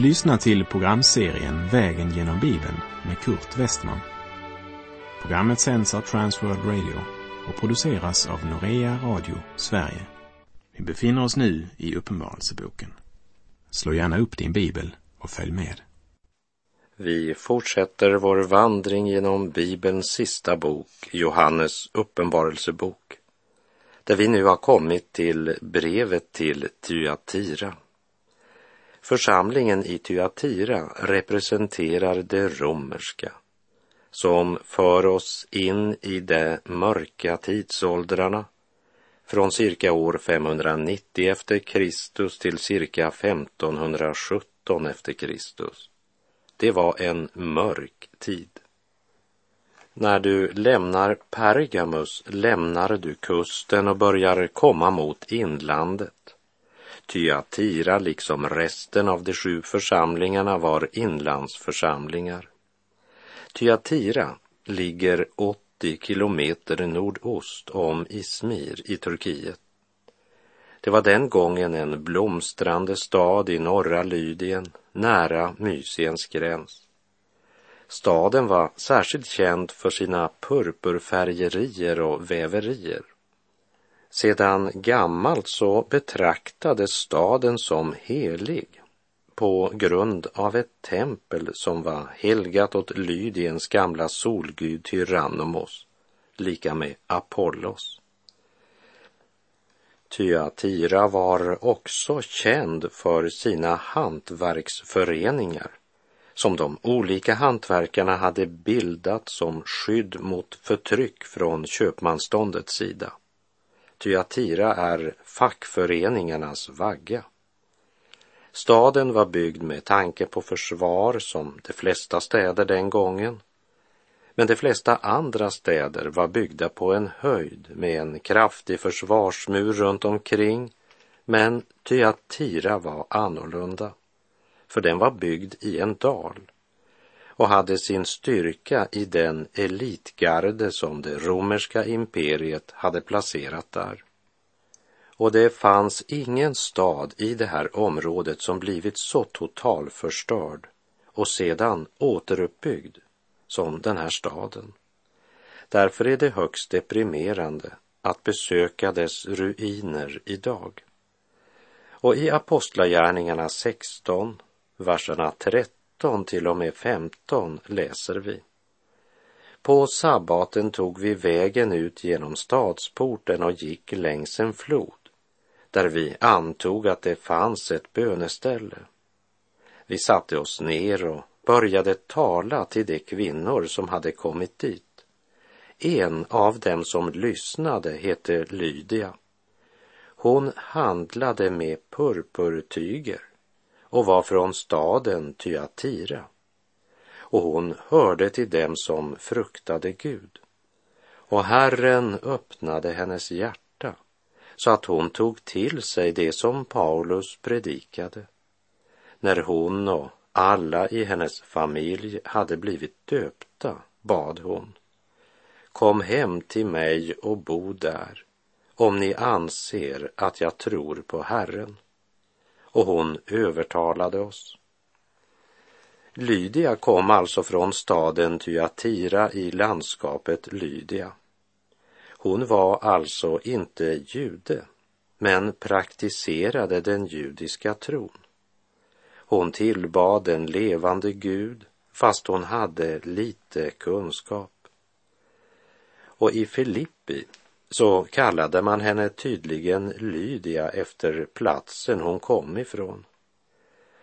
Du lyssnar till programserien Vägen genom Bibeln med Kurt Westman. Programmet sänds av Transworld Radio och produceras av Norea Radio Sverige. Vi befinner oss nu i Uppenbarelseboken. Slå gärna upp din bibel och följ med. Vi fortsätter vår vandring genom Bibelns sista bok, Johannes uppenbarelsebok, där vi nu har kommit till brevet till Thyatira. Församlingen i Thyatira representerar det romerska som för oss in i de mörka tidsåldrarna från cirka år 590 efter Kristus till cirka 1517 efter Kristus. Det var en mörk tid. När du lämnar Pergamus lämnar du kusten och börjar komma mot inlandet. Thyatira, liksom resten av de sju församlingarna, var inlandsförsamlingar. Thyatira ligger 80 kilometer nordost om Izmir i Turkiet. Det var den gången en blomstrande stad i norra Lydien, nära Mysiens gräns. Staden var särskilt känd för sina purpurfärgerier och väverier. Sedan gammalt så betraktades staden som helig på grund av ett tempel som var helgat åt Lydiens gamla solgud Tyrannomos, lika med Apollos. Thyatira var också känd för sina hantverksföreningar som de olika hantverkarna hade bildat som skydd mot förtryck från köpmanståndets sida. Thyatira är fackföreningarnas vagga. Staden var byggd med tanke på försvar som de flesta städer den gången. Men de flesta andra städer var byggda på en höjd med en kraftig försvarsmur runt omkring. Men Thyatira var annorlunda, för den var byggd i en dal och hade sin styrka i den elitgarde som det romerska imperiet hade placerat där. Och det fanns ingen stad i det här området som blivit så totalförstörd och sedan återuppbyggd som den här staden. Därför är det högst deprimerande att besöka dess ruiner idag. Och i Apostlagärningarna 16, verserna 30 13 till och med 15 läser vi. På sabbaten tog vi vägen ut genom stadsporten och gick längs en flod där vi antog att det fanns ett böneställe. Vi satte oss ner och började tala till de kvinnor som hade kommit dit. En av dem som lyssnade hette Lydia. Hon handlade med purpurtyger och var från staden Tyatira. Och hon hörde till dem som fruktade Gud. Och Herren öppnade hennes hjärta så att hon tog till sig det som Paulus predikade. När hon och alla i hennes familj hade blivit döpta bad hon. Kom hem till mig och bo där om ni anser att jag tror på Herren. Och hon övertalade oss. Lydia kom alltså från staden Thyatira i landskapet Lydia. Hon var alltså inte jude, men praktiserade den judiska tron. Hon tillbad den levande Gud fast hon hade lite kunskap. Och i Filippi så kallade man henne tydligen Lydia efter platsen hon kom ifrån.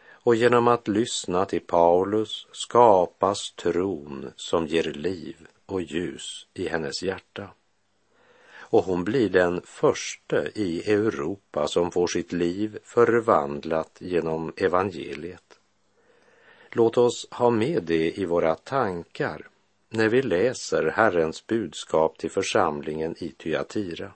Och genom att lyssna till Paulus skapas tron som ger liv och ljus i hennes hjärta och hon blir den första i Europa som får sitt liv förvandlat genom evangeliet. Låt oss ha med det i våra tankar när vi läser Herrens budskap till församlingen i Thyatira.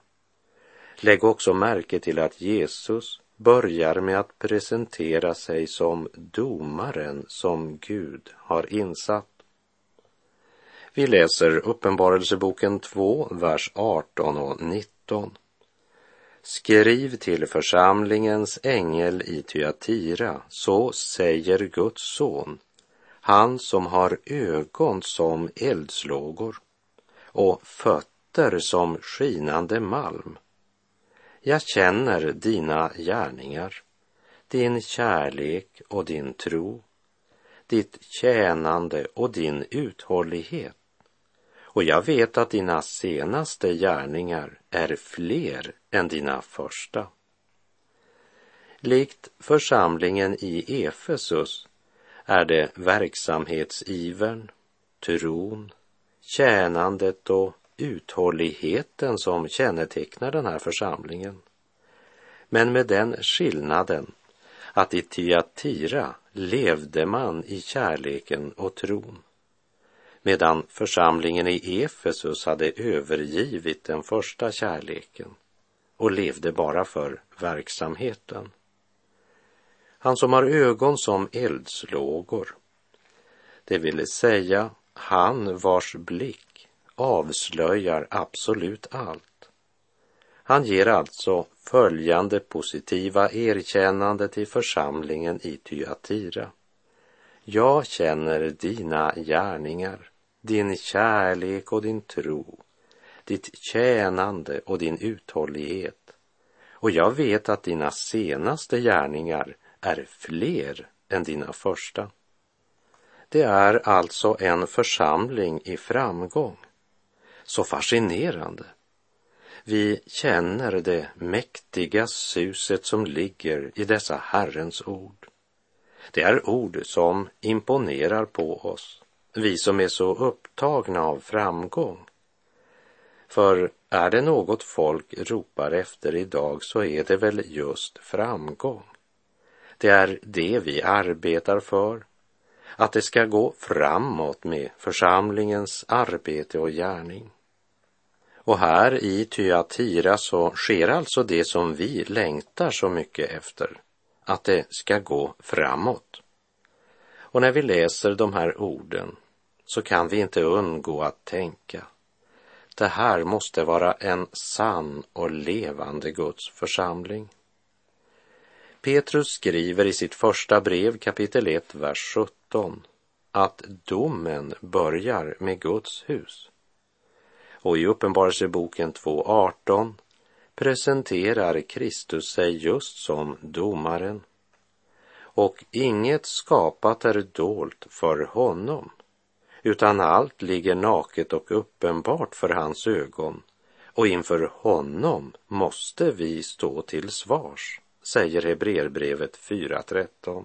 Lägg också märke till att Jesus börjar med att presentera sig som domaren som Gud har insatt. Vi läser Uppenbarelseboken 2, vers 18 och 19. Skriv till församlingens ängel i Thyatira, så säger Guds son, han som har ögon som eldslågor och fötter som skinande malm. Jag känner dina gärningar, din kärlek och din tro, ditt tjänande och din uthållighet. Och jag vet att dina senaste gärningar är fler än dina första. Likt församlingen i Efesus är det verksamhetsivern, tron, tjänandet och uthålligheten som kännetecknar den här församlingen. Men med den skillnaden att i Tyatira levde man i kärleken och tron medan församlingen i Efesus hade övergivit den första kärleken och levde bara för verksamheten. Han som har ögon som eldslågor, det vill säga han vars blick avslöjar absolut allt. Han ger alltså följande positiva erkännande till församlingen i Tyatira. Jag känner dina gärningar, din kärlek och din tro, ditt tjänande och din uthållighet. Och jag vet att dina senaste gärningar är fler än dina första. Det är alltså en församling i framgång. Så fascinerande. Vi känner det mäktiga suset som ligger i dessa Herrens ord. Det är ord som imponerar på oss, vi som är så upptagna av framgång. För är det något folk ropar efter idag så är det väl just framgång. Det är det vi arbetar för, att det ska gå framåt med församlingens arbete och gärning. Och här i Tyatira så sker alltså det som vi längtar så mycket efter, att det ska gå framåt. Och när vi läser de här orden så kan vi inte undgå att tänka, det här måste vara en sann och levande Guds församling. Petrus skriver i sitt första brev kapitel 1, vers 17 att domen börjar med Guds hus. Och i Uppenbarelseboken 2.18 presenterar Kristus sig just som domaren. Och inget skapat är dolt för honom, utan allt ligger naket och uppenbart för hans ögon, och inför honom måste vi stå till svars säger Hebreerbrevet 4.13.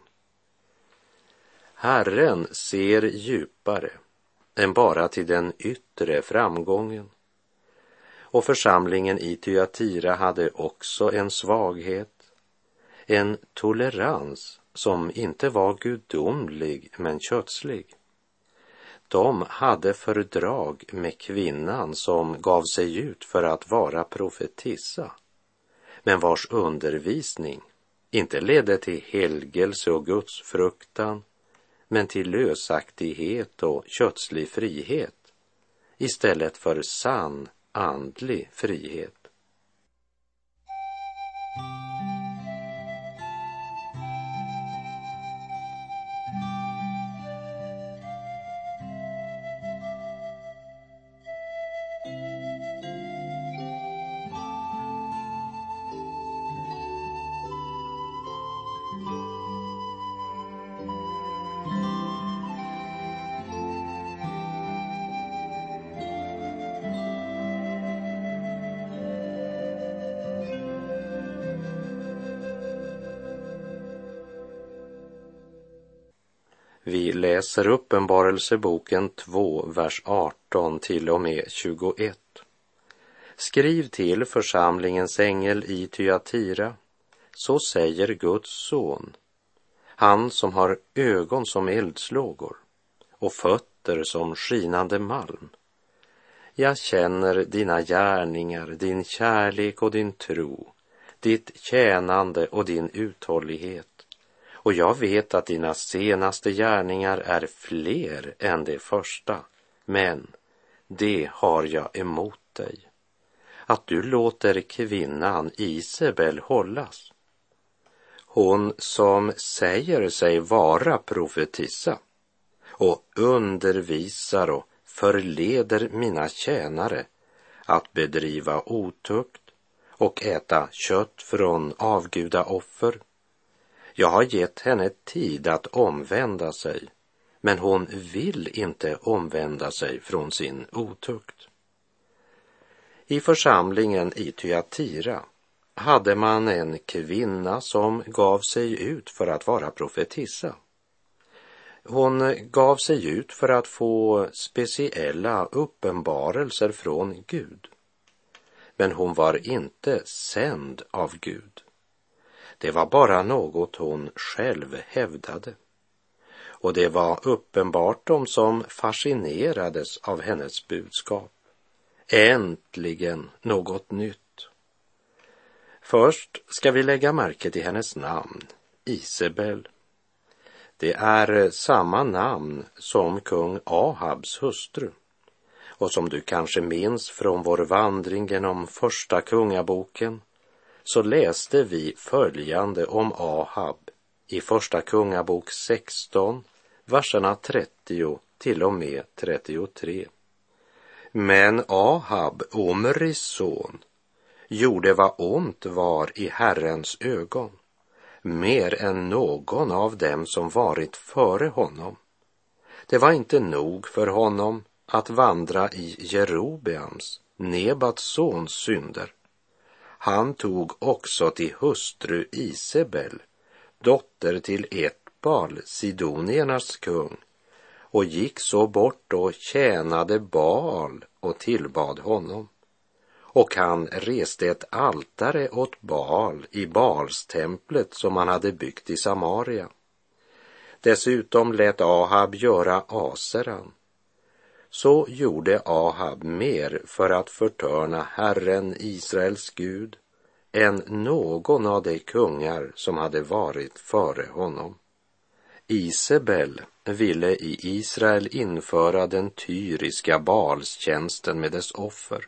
Herren ser djupare än bara till den yttre framgången. Och församlingen i Tyatira hade också en svaghet, en tolerans som inte var gudomlig men kötslig. De hade fördrag med kvinnan som gav sig ut för att vara profetissa men vars undervisning inte ledde till helgelse och gudsfruktan, men till lösaktighet och kötslig frihet istället för sann andlig frihet. Läser Uppenbarelseboken 2, vers 18 till och med 21. Skriv till församlingens ängel i Tyatira. Så säger Guds son, han som har ögon som eldslågor och fötter som skinande malm. Jag känner dina gärningar, din kärlek och din tro, ditt tjänande och din uthållighet och jag vet att dina senaste gärningar är fler än de första, men det har jag emot dig att du låter kvinnan Isabel hållas. Hon som säger sig vara profetissa och undervisar och förleder mina tjänare att bedriva otukt och äta kött från avgudaoffer. Jag har gett henne tid att omvända sig, men hon vill inte omvända sig från sin otukt. I församlingen i Thyatira hade man en kvinna som gav sig ut för att vara profetissa. Hon gav sig ut för att få speciella uppenbarelser från Gud. Men hon var inte sänd av Gud. Det var bara något hon själv hävdade. Och det var uppenbart de som fascinerades av hennes budskap. Äntligen något nytt. Först ska vi lägga märke till hennes namn, Isabel. Det är samma namn som kung Ahabs hustru och som du kanske minns från vår vandring genom första kungaboken så läste vi följande om Ahab i Första Kungabok 16, verserna 30 till och med 33. Men Ahab, Omris son, gjorde vad ont var i Herrens ögon, mer än någon av dem som varit före honom. Det var inte nog för honom att vandra i Jerobeams, Nebats sons synder. Han tog också till hustru Isabel, dotter till Etbal, Sidoniernas kung, och gick så bort och tjänade Baal och tillbad honom och han reste ett altare åt Baal i Baalstemplet som han hade byggt i Samaria. Dessutom lät Ahab göra Aseran. Så gjorde Ahab mer för att förtörna Herren, Israels Gud, än någon av de kungar som hade varit före honom. Isabel ville i Israel införa den tyriska balstjänsten med dess offer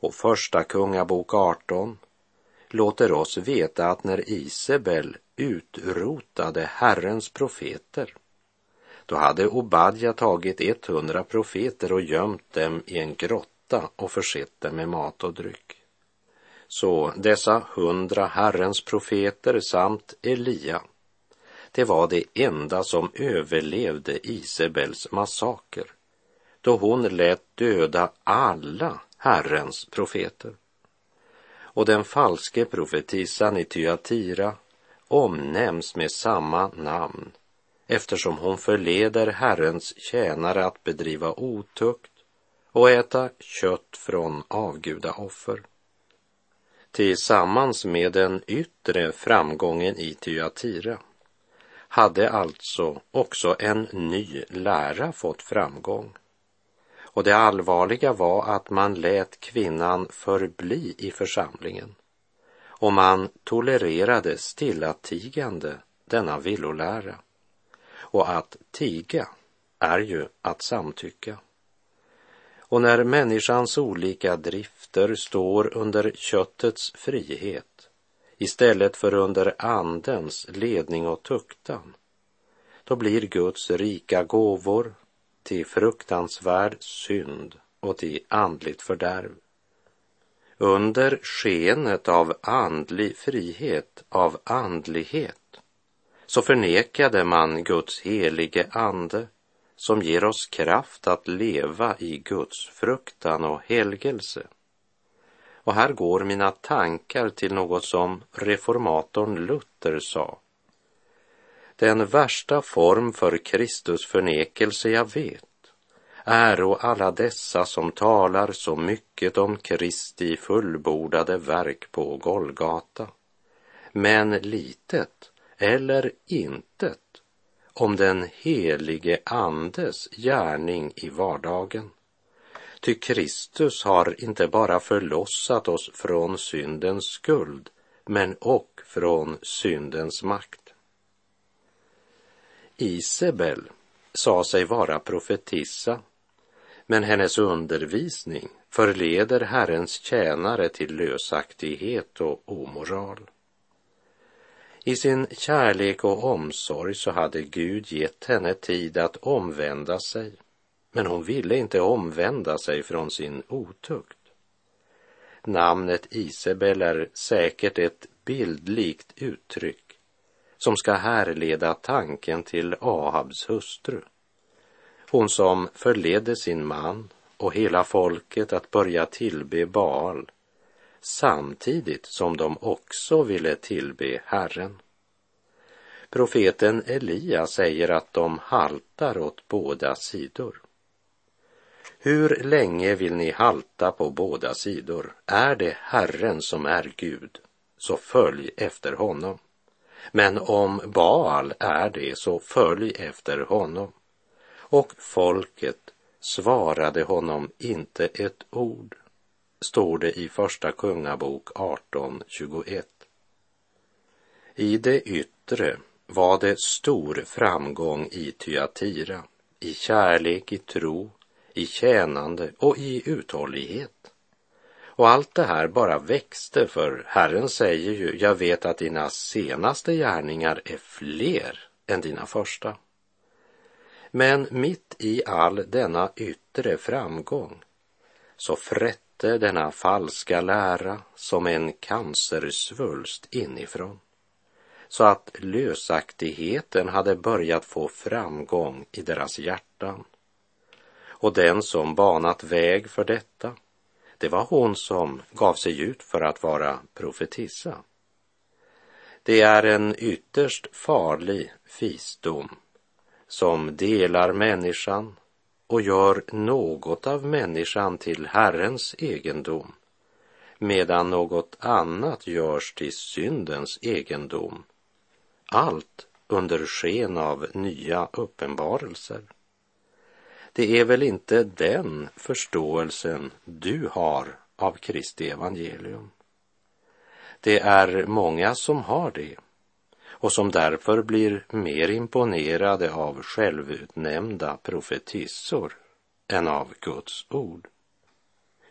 och Första Kungabok 18 låter oss veta att när Isabel utrotade Herrens profeter då hade Obadja tagit 100 profeter och gömt dem i en grotta och försett dem med mat och dryck. Så dessa hundra Herrens profeter samt Elia, det var det enda som överlevde Isabels massaker, då hon lät döda alla Herrens profeter. Och den falske profetissan i Thyatira omnämns med samma namn eftersom hon förleder Herrens tjänare att bedriva otukt och äta kött från avgudaoffer. Tillsammans med den yttre framgången i Tyatira hade alltså också en ny lära fått framgång och det allvarliga var att man lät kvinnan förbli i församlingen och man tolererade stillatigande denna villolära. Och att tiga är ju att samtycka. Och när människans olika drifter står under köttets frihet istället för under andens ledning och tuktan, då blir Guds rika gåvor till fruktansvärd synd och till andligt fördärv. Under skenet av andlig frihet, av andlighet, så förnekade man Guds helige ande som ger oss kraft att leva i Guds fruktan och helgelse. Och här går mina tankar till något som reformatorn Luther sa den värsta form för Kristus förnekelse jag vet äro alla dessa som talar så mycket om Kristi fullbordade verk på Golgata, men litet eller intet om den helige Andes gärning i vardagen. Ty Kristus har inte bara förlossat oss från syndens skuld, men och från syndens makt. Isabel sa sig vara profetissa, men hennes undervisning förleder Herrens tjänare till lösaktighet och omoral. I sin kärlek och omsorg så hade Gud gett henne tid att omvända sig, men hon ville inte omvända sig från sin otukt. Namnet Isabel är säkert ett bildligt uttryck som ska härleda tanken till Ahabs hustru. Hon som förledde sin man och hela folket att börja tillbe Baal samtidigt som de också ville tillbe Herren. Profeten Elia säger att de haltar åt båda sidor. Hur länge vill ni halta på båda sidor? Är det Herren som är Gud, så följ efter honom. Men om Baal är det, så följ efter honom. Och folket svarade honom inte ett ord, står det i Första Kungabok 18.21. I det yttre var det stor framgång i Tyatira, i kärlek, i tro, i tjänande och i uthållighet. Och allt det här bara växte för Herren säger ju, jag vet att dina senaste gärningar är fler än dina första. Men mitt i all denna yttre framgång så frätte denna falska lära som en cancersvulst inifrån så att lösaktigheten hade börjat få framgång i deras hjärtan. Och den som banat väg för detta, det var hon som gav sig ut för att vara profetissa. Det är en ytterst farlig fisdom som delar människan och gör något av människan till Herrens egendom, medan något annat görs till syndens egendom. Allt under sken av nya uppenbarelser. Det är väl inte den förståelsen du har av Kristi evangelium? Det är många som har det och som därför blir mer imponerade av självutnämnda profetissor än av Guds ord.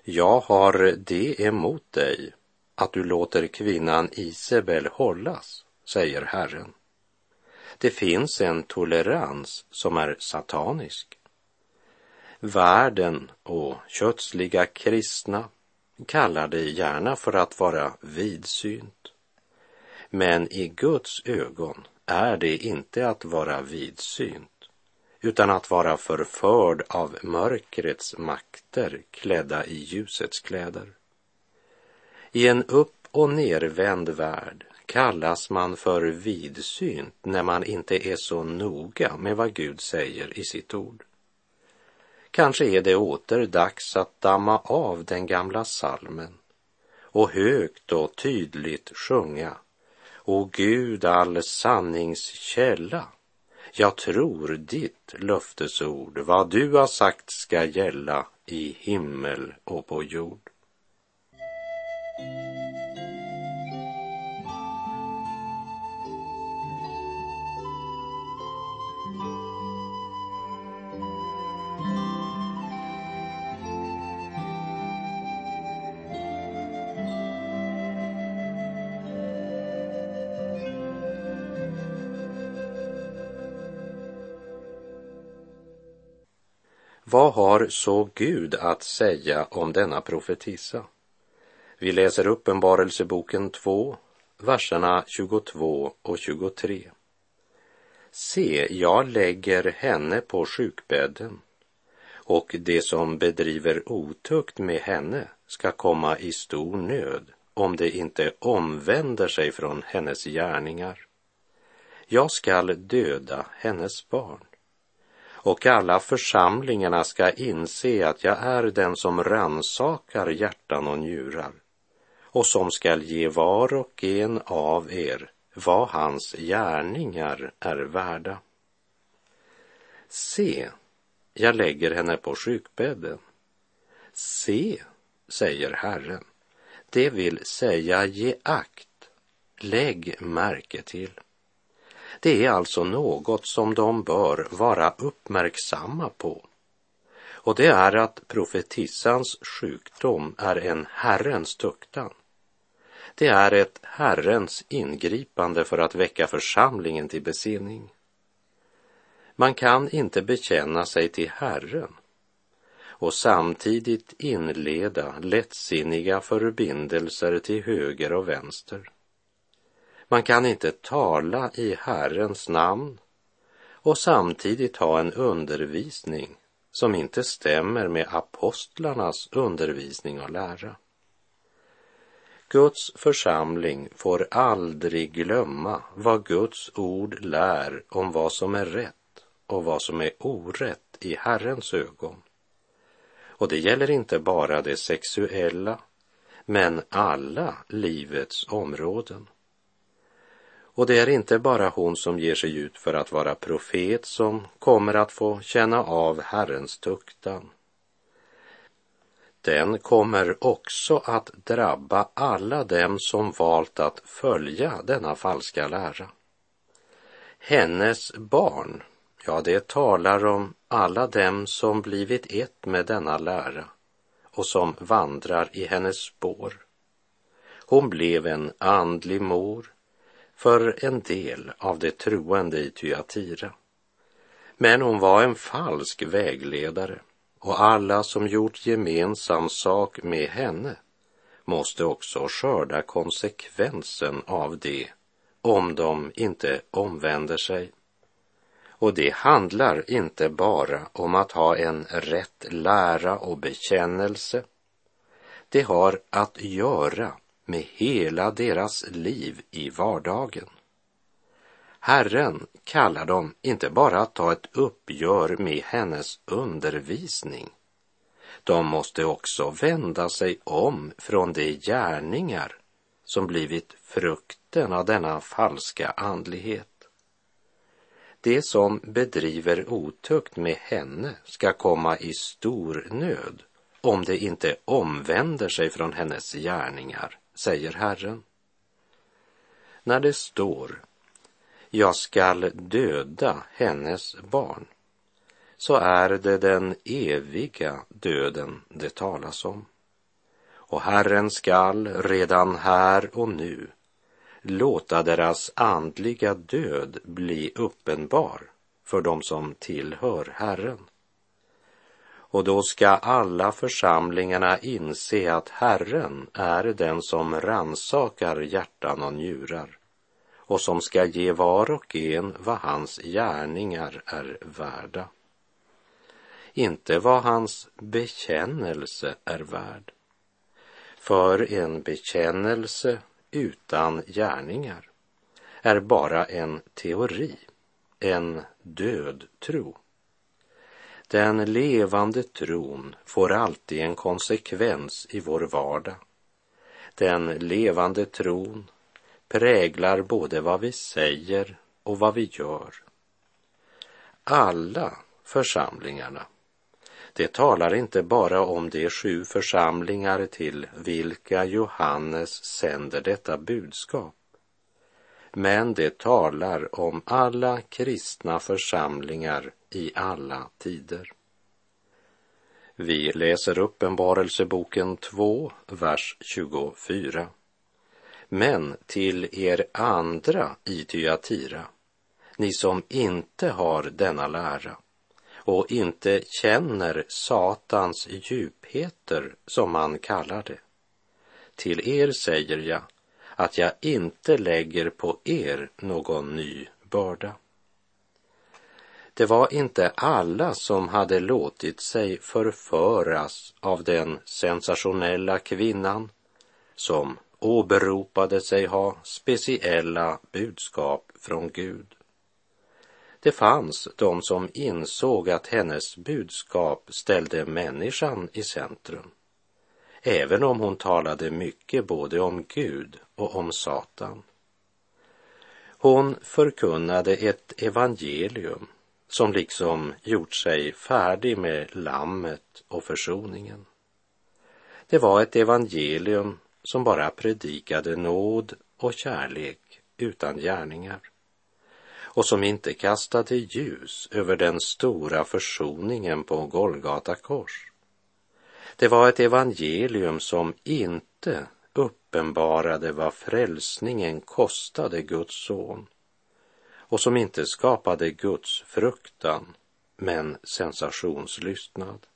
Jag har det emot dig att du låter kvinnan Isabel hållas, säger Herren. Det finns en tolerans som är satanisk. Världen och kötsliga kristna kallar det gärna för att vara vidsynt. Men i Guds ögon är det inte att vara vidsynt, utan att vara förförd av mörkrets makter klädda i ljusets kläder. I en upp och nervänd värld kallas man för vidsynt när man inte är så noga med vad Gud säger i sitt ord. Kanske är det åter dags att damma av den gamla salmen och högt och tydligt sjunga O Gud, all sanningskälla, jag tror ditt löftesord, vad du har sagt ska gälla i himmel och på jord. Vad har så Gud att säga om denna profetissa? Vi läser Uppenbarelseboken 2, verserna 22 och 23. Se, jag lägger henne på sjukbädden och det som bedriver otukt med henne ska komma i stor nöd om det inte omvänder sig från hennes gärningar. Jag skall döda hennes barn och alla församlingarna ska inse att jag är den som ransakar hjärtan och njurar och som skall ge var och en av er vad hans gärningar är värda. Se, jag lägger henne på sjukbädden. Se, säger Herren, det vill säga ge akt, lägg märke till. Det är alltså något som de bör vara uppmärksamma på. Och det är att profetissans sjukdom är en Herrens tuktan. Det är ett Herrens ingripande för att väcka församlingen till besinning. Man kan inte bekänna sig till Herren och samtidigt inleda lättsinniga förbindelser till höger och vänster. Man kan inte tala i Herrens namn och samtidigt ha en undervisning som inte stämmer med apostlarnas undervisning och lära. Guds församling får aldrig glömma vad Guds ord lär om vad som är rätt och vad som är orätt i Herrens ögon. Och det gäller inte bara det sexuella, men alla livets områden. Och det är inte bara hon som ger sig ut för att vara profet som kommer att få känna av Herrens tuktan. Den kommer också att drabba alla dem som valt att följa denna falska lära. Hennes barn, ja, det talar om alla dem som blivit ett med denna lära och som vandrar i hennes spår. Hon blev en andlig mor för en del av de troende i Tyatira. Men hon var en falsk vägledare och alla som gjort gemensam sak med henne måste också skörda konsekvensen av det om de inte omvänder sig. Och det handlar inte bara om att ha en rätt lära och bekännelse. Det har att göra med hela deras liv i vardagen. Herren kallar dem inte bara att ta ett uppgör med hennes undervisning. De måste också vända sig om från de gärningar som blivit frukten av denna falska andlighet. De som bedriver otukt med henne ska komma i stor nöd om de inte omvänder sig från hennes gärningar säger Herren. När det står jag skall döda hennes barn så är det den eviga döden det talas om. Och Herren skall redan här och nu låta deras andliga död bli uppenbar för dem som tillhör Herren. Och då ska alla församlingarna inse att Herren är den som ransakar hjärtan och njurar och som ska ge var och en vad hans gärningar är värda. Inte vad hans bekännelse är värd. För en bekännelse utan gärningar är bara en teori, en död tro. Den levande tron får alltid en konsekvens i vår vardag. Den levande tron präglar både vad vi säger och vad vi gör. Alla församlingarna, det talar inte bara om de sju församlingar till vilka Johannes sänder detta budskap, men det talar om alla kristna församlingar i alla tider. Vi läser Uppenbarelseboken 2, vers 24. Men till er andra i Tyatira, ni som inte har denna lära och inte känner Satans djupheter, som man kallar det. Till er säger jag att jag inte lägger på er någon ny börda. Det var inte alla som hade låtit sig förföras av den sensationella kvinnan som åberopade sig ha speciella budskap från Gud. Det fanns de som insåg att hennes budskap ställde människan i centrum, även om hon talade mycket både om Gud och om Satan. Hon förkunnade ett evangelium som liksom gjort sig färdig med lammet och försoningen. Det var ett evangelium som bara predikade nåd och kärlek utan gärningar. och som inte kastade ljus över den stora försoningen på Golgata kors. Det var ett evangelium som inte uppenbarade vad frälsningen kostade Guds son och som inte skapade Guds fruktan men sensationslystnad.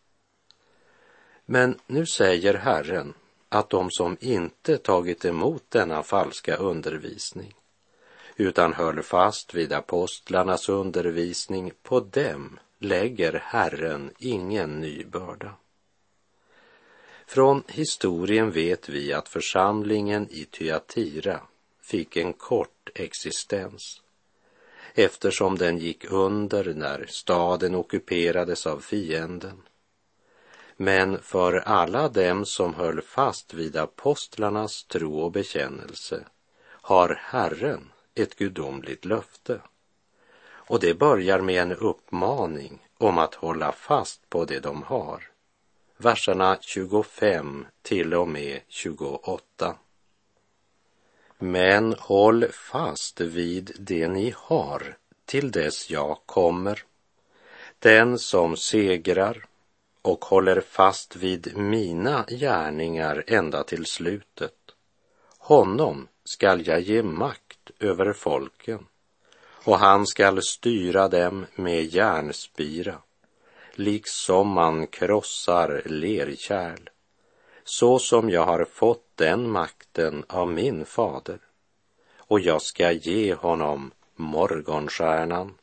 Men nu säger Herren att de som inte tagit emot denna falska undervisning utan höll fast vid apostlarnas undervisning, på dem lägger Herren ingen ny börda. Från historien vet vi att församlingen i Thyatira fick en kort existens eftersom den gick under när staden ockuperades av fienden. Men för alla dem som höll fast vid apostlarnas tro och bekännelse har Herren ett gudomligt löfte. Och det börjar med en uppmaning om att hålla fast på det de har. Verserna 25 till och med 28. Men håll fast vid det ni har. Till dess jag kommer. Den som segrar och håller fast vid mina gärningar ända till slutet, honom skall jag ge makt över folken. Och han skall styra dem med järnspira, liksom man krossar lerkärl, så som jag har fått den makten av min fader, och jag ska ge honom morgonstjärnan.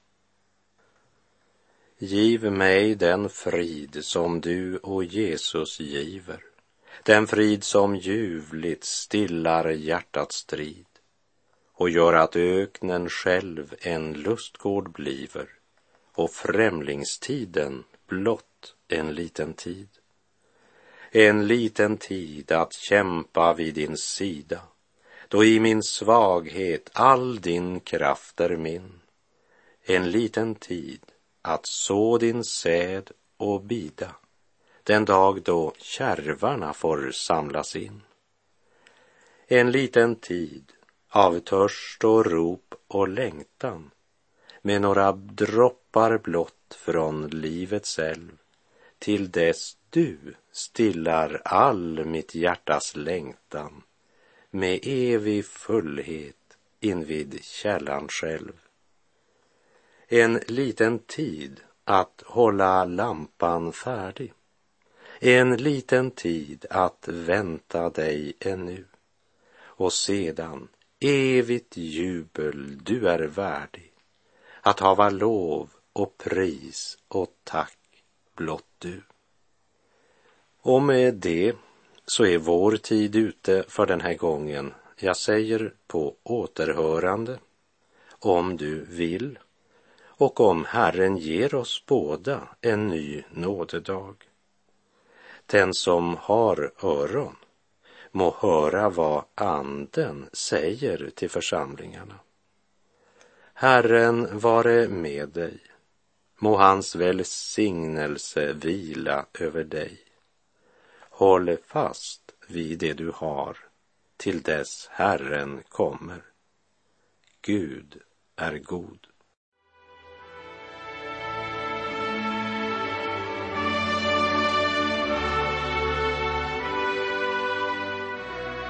Giv mig den frid som du och Jesus giver, den frid som ljuvligt stillar hjärtats strid och gör att öknen själv en lustgård bliver och främlingstiden blott en liten tid. En liten tid att kämpa vid din sida, då i min svaghet all din kraft är min. En liten tid att så din säd och bida, den dag då kärvarna får samlas in. En liten tid av törst och rop och längtan med några droppar blott från livets älv till dess du stillar all mitt hjärtas längtan med evig fullhet invid källan själv. En liten tid att hålla lampan färdig. En liten tid att vänta dig ännu. Och sedan evigt jubel du är värdig att hava lov och pris och tack blott du. Och med det så är vår tid ute för den här gången. Jag säger på återhörande om du vill och om Herren ger oss båda en ny nådedag. Den som har öron må höra vad Anden säger till församlingarna. Herren vare med dig. Må hans välsignelse vila över dig. Håll fast vid det du har till dess Herren kommer. Gud är god.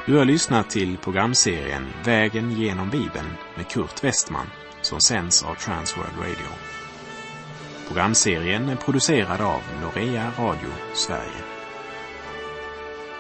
Du har lyssnat till programserien Vägen genom Bibeln med Kurt Westman som sänds av Transworld Radio. Programserien är producerad av Norea Radio Sverige.